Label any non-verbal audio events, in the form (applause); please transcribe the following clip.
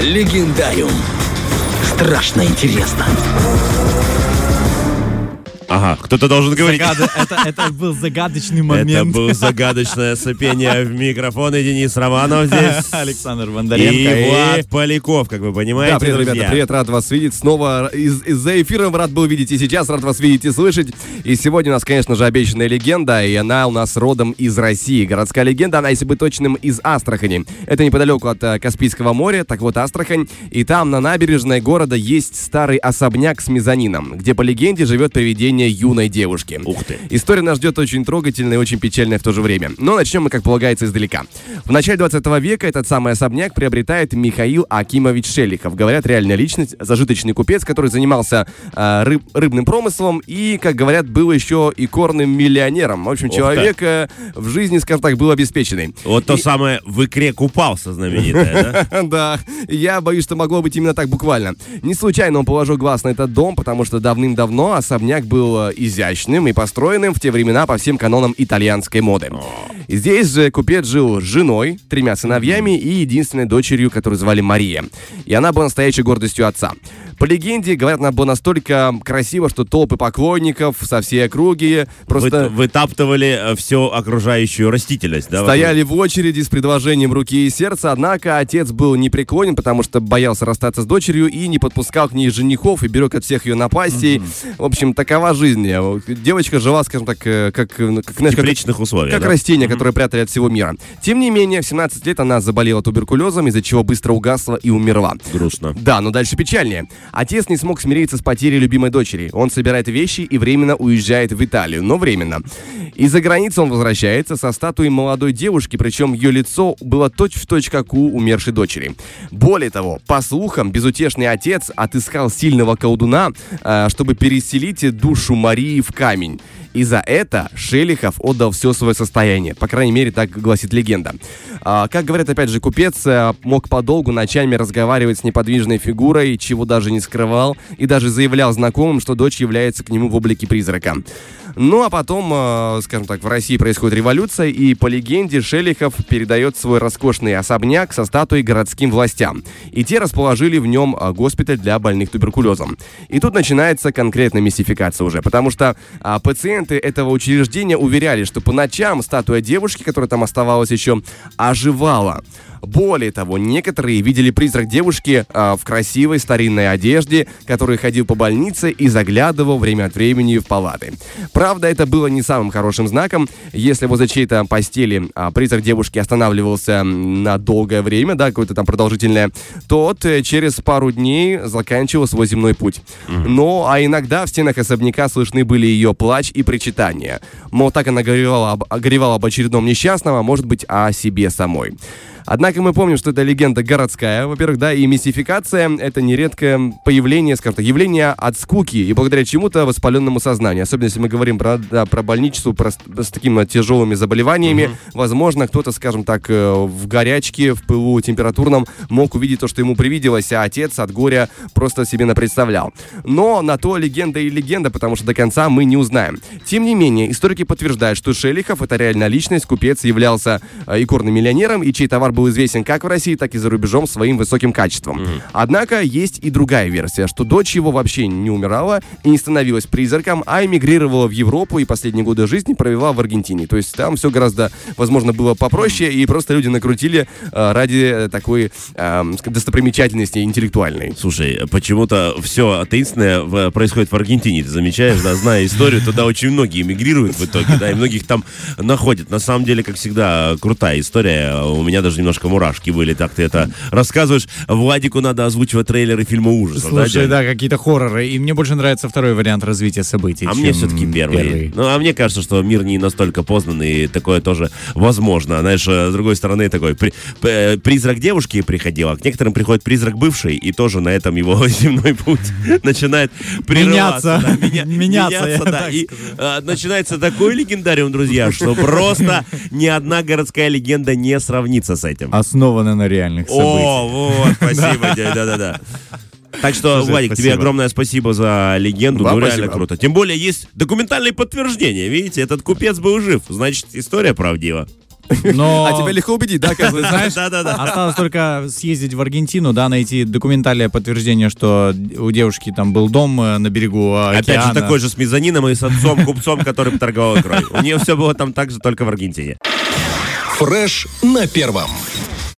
Легендариум. Страшно интересно. Ага, кто-то должен говорить. Загад- Это, это был загадочный момент. Это было загадочное сопение в микрофон. И Денис Романов здесь. (laughs) Александр Бондаренко. И Влад Поляков, как вы понимаете, Да, привет, друзья. ребята, привет, рад вас видеть. Снова из- из-за эфиром рад был видеть и сейчас, рад вас видеть и слышать. И сегодня у нас, конечно же, обещанная легенда, и она у нас родом из России. Городская легенда, она, если быть точным, из Астрахани. Это неподалеку от э, Каспийского моря, так вот Астрахань. И там, на набережной города, есть старый особняк с мезонином, где, по легенде, живет привидение юной девушки. Ух ты. История нас ждет очень трогательная и очень печальная в то же время. Но начнем мы, как полагается, издалека. В начале 20 века этот самый особняк приобретает Михаил Акимович Шелихов. Говорят, реальная личность, зажиточный купец, который занимался э, рыб- рыбным промыслом и, как говорят, был еще и корным миллионером. В общем, Ох человек э, в жизни, скажем так, был обеспеченный. Вот то самое в икре купался знаменитое, да? (laughs) Да, я боюсь, что могло быть именно так буквально. Не случайно он положил глаз на этот дом, потому что давным-давно особняк был э, изящным и построенным в те времена по всем канонам итальянской моды. Здесь же купец жил с женой, тремя сыновьями и единственной дочерью, которую звали Мария. И она была настоящей гордостью отца. По легенде, говорят, она была настолько красива, что толпы поклонников со всей округи просто... Вы- Вытаптывали всю окружающую растительность, да? Стояли в очереди с предложением руки и сердца, однако отец был непреклонен, потому что боялся расстаться с дочерью и не подпускал к ней женихов и берег от всех ее напастей. В общем, такова жизнь. Девочка жила, скажем так, э, как, э, как, знаешь, как, условиях, как да? растение, которое прятали от всего мира. Тем не менее, в 17 лет она заболела туберкулезом, из-за чего быстро угасла и умерла. Грустно. Да, но дальше печальнее. Отец не смог смириться с потерей любимой дочери. Он собирает вещи и временно уезжает в Италию, но временно. Из-за границы он возвращается со статуей молодой девушки, причем ее лицо было точь-в-точь, как у умершей дочери. Более того, по слухам, безутешный отец отыскал сильного колдуна, э, чтобы переселить душу Марии в камень. И за это Шелихов отдал все свое состояние. По крайней мере, так гласит легенда. А, как говорят, опять же, купец э, мог подолгу ночами разговаривать с неподвижной фигурой, чего даже не скрывал, и даже заявлял знакомым, что дочь является к нему в облике призрака. Ну, а потом, э, скажем так, в России происходит революция, и по легенде Шелихов передает свой роскошный особняк со статуей городским властям. И те расположили в нем э, госпиталь для больных туберкулезом. И тут начинается конкретная мистификация уже, потому что а, пациенты этого учреждения уверяли, что по ночам статуя девушки, которая там оставалась еще, оживала. Более того, некоторые видели призрак девушки а, в красивой старинной одежде, который ходил по больнице и заглядывал время от времени в палаты. Правда, это было не самым хорошим знаком. Если возле чьей-то постели а, призрак девушки останавливался на долгое время, да, какое-то там продолжительное, то вот, э, через пару дней заканчивал свой земной путь. Но, а иногда в стенах особняка слышны были ее плач и причитания. Мол, так она горевала об, горевала об очередном несчастном, а может быть, о себе самой. Однако мы помним, что это легенда городская, во-первых, да, и мистификация — это нередкое появление, скажем так, явление от скуки и благодаря чему-то воспаленному сознанию. Особенно если мы говорим про, да, про больничество, про, с, такими тяжелыми заболеваниями. Возможно, кто-то, скажем так, э, в горячке, в пылу температурном мог увидеть то, что ему привиделось, а отец от горя просто себе напредставлял. Но на то легенда и легенда, потому что до конца мы не узнаем. Тем не менее, историки подтверждают, что Шелихов — это реальная личность, купец являлся э, икорным миллионером, и чей товар был известен как в России, так и за рубежом своим высоким качеством. Однако есть и другая версия, что дочь его вообще не умирала и не становилась призраком, а эмигрировала в Европу и последние годы жизни провела в Аргентине. То есть там все гораздо, возможно, было попроще, и просто люди накрутили э, ради такой э, достопримечательности интеллектуальной. Слушай, почему-то все таинственное в- происходит в Аргентине, ты замечаешь, да, зная историю, туда очень многие эмигрируют в итоге, да, и многих там находят. На самом деле, как всегда, крутая история. У меня даже немножко мурашки были, так ты это рассказываешь. Владику надо озвучивать трейлеры фильма ужасов, да, Слушай, дядя? да, какие-то хорроры. И мне больше нравится второй вариант развития событий. А мне все-таки первый. Ну, а мне кажется, что мир не настолько познанный, и такое тоже возможно. Знаешь, э, с другой стороны, такой при- п- призрак девушки приходил, а к некоторым приходит призрак бывший, и тоже на этом его (laughs) земной путь начинает прерываться. Меняться. да, меня- (laughs) Меняться, да. И э, начинается такой легендариум, друзья, что просто ни одна городская легенда не сравнится с этим. Основано на реальных событиях. О, вот, (laughs) спасибо, дядя, да-да-да. Так что, Слушай, Владик, тебе спасибо. огромное спасибо за легенду. Вам ну, реально спасибо. круто. Тем более есть документальные подтверждения. Видите, этот купец был жив. Значит, история правдива. Но... А тебя легко убедить, да, оказывается? (laughs) Знаешь, Да-да-да. Осталось только съездить в Аргентину, да, найти документальное подтверждение, что у девушки там был дом э, на берегу океана. Опять же, такой же с мезонином и с отцом, купцом, который торговал икрой. У нее все было там так же, только в Аргентине. Фреш на первом.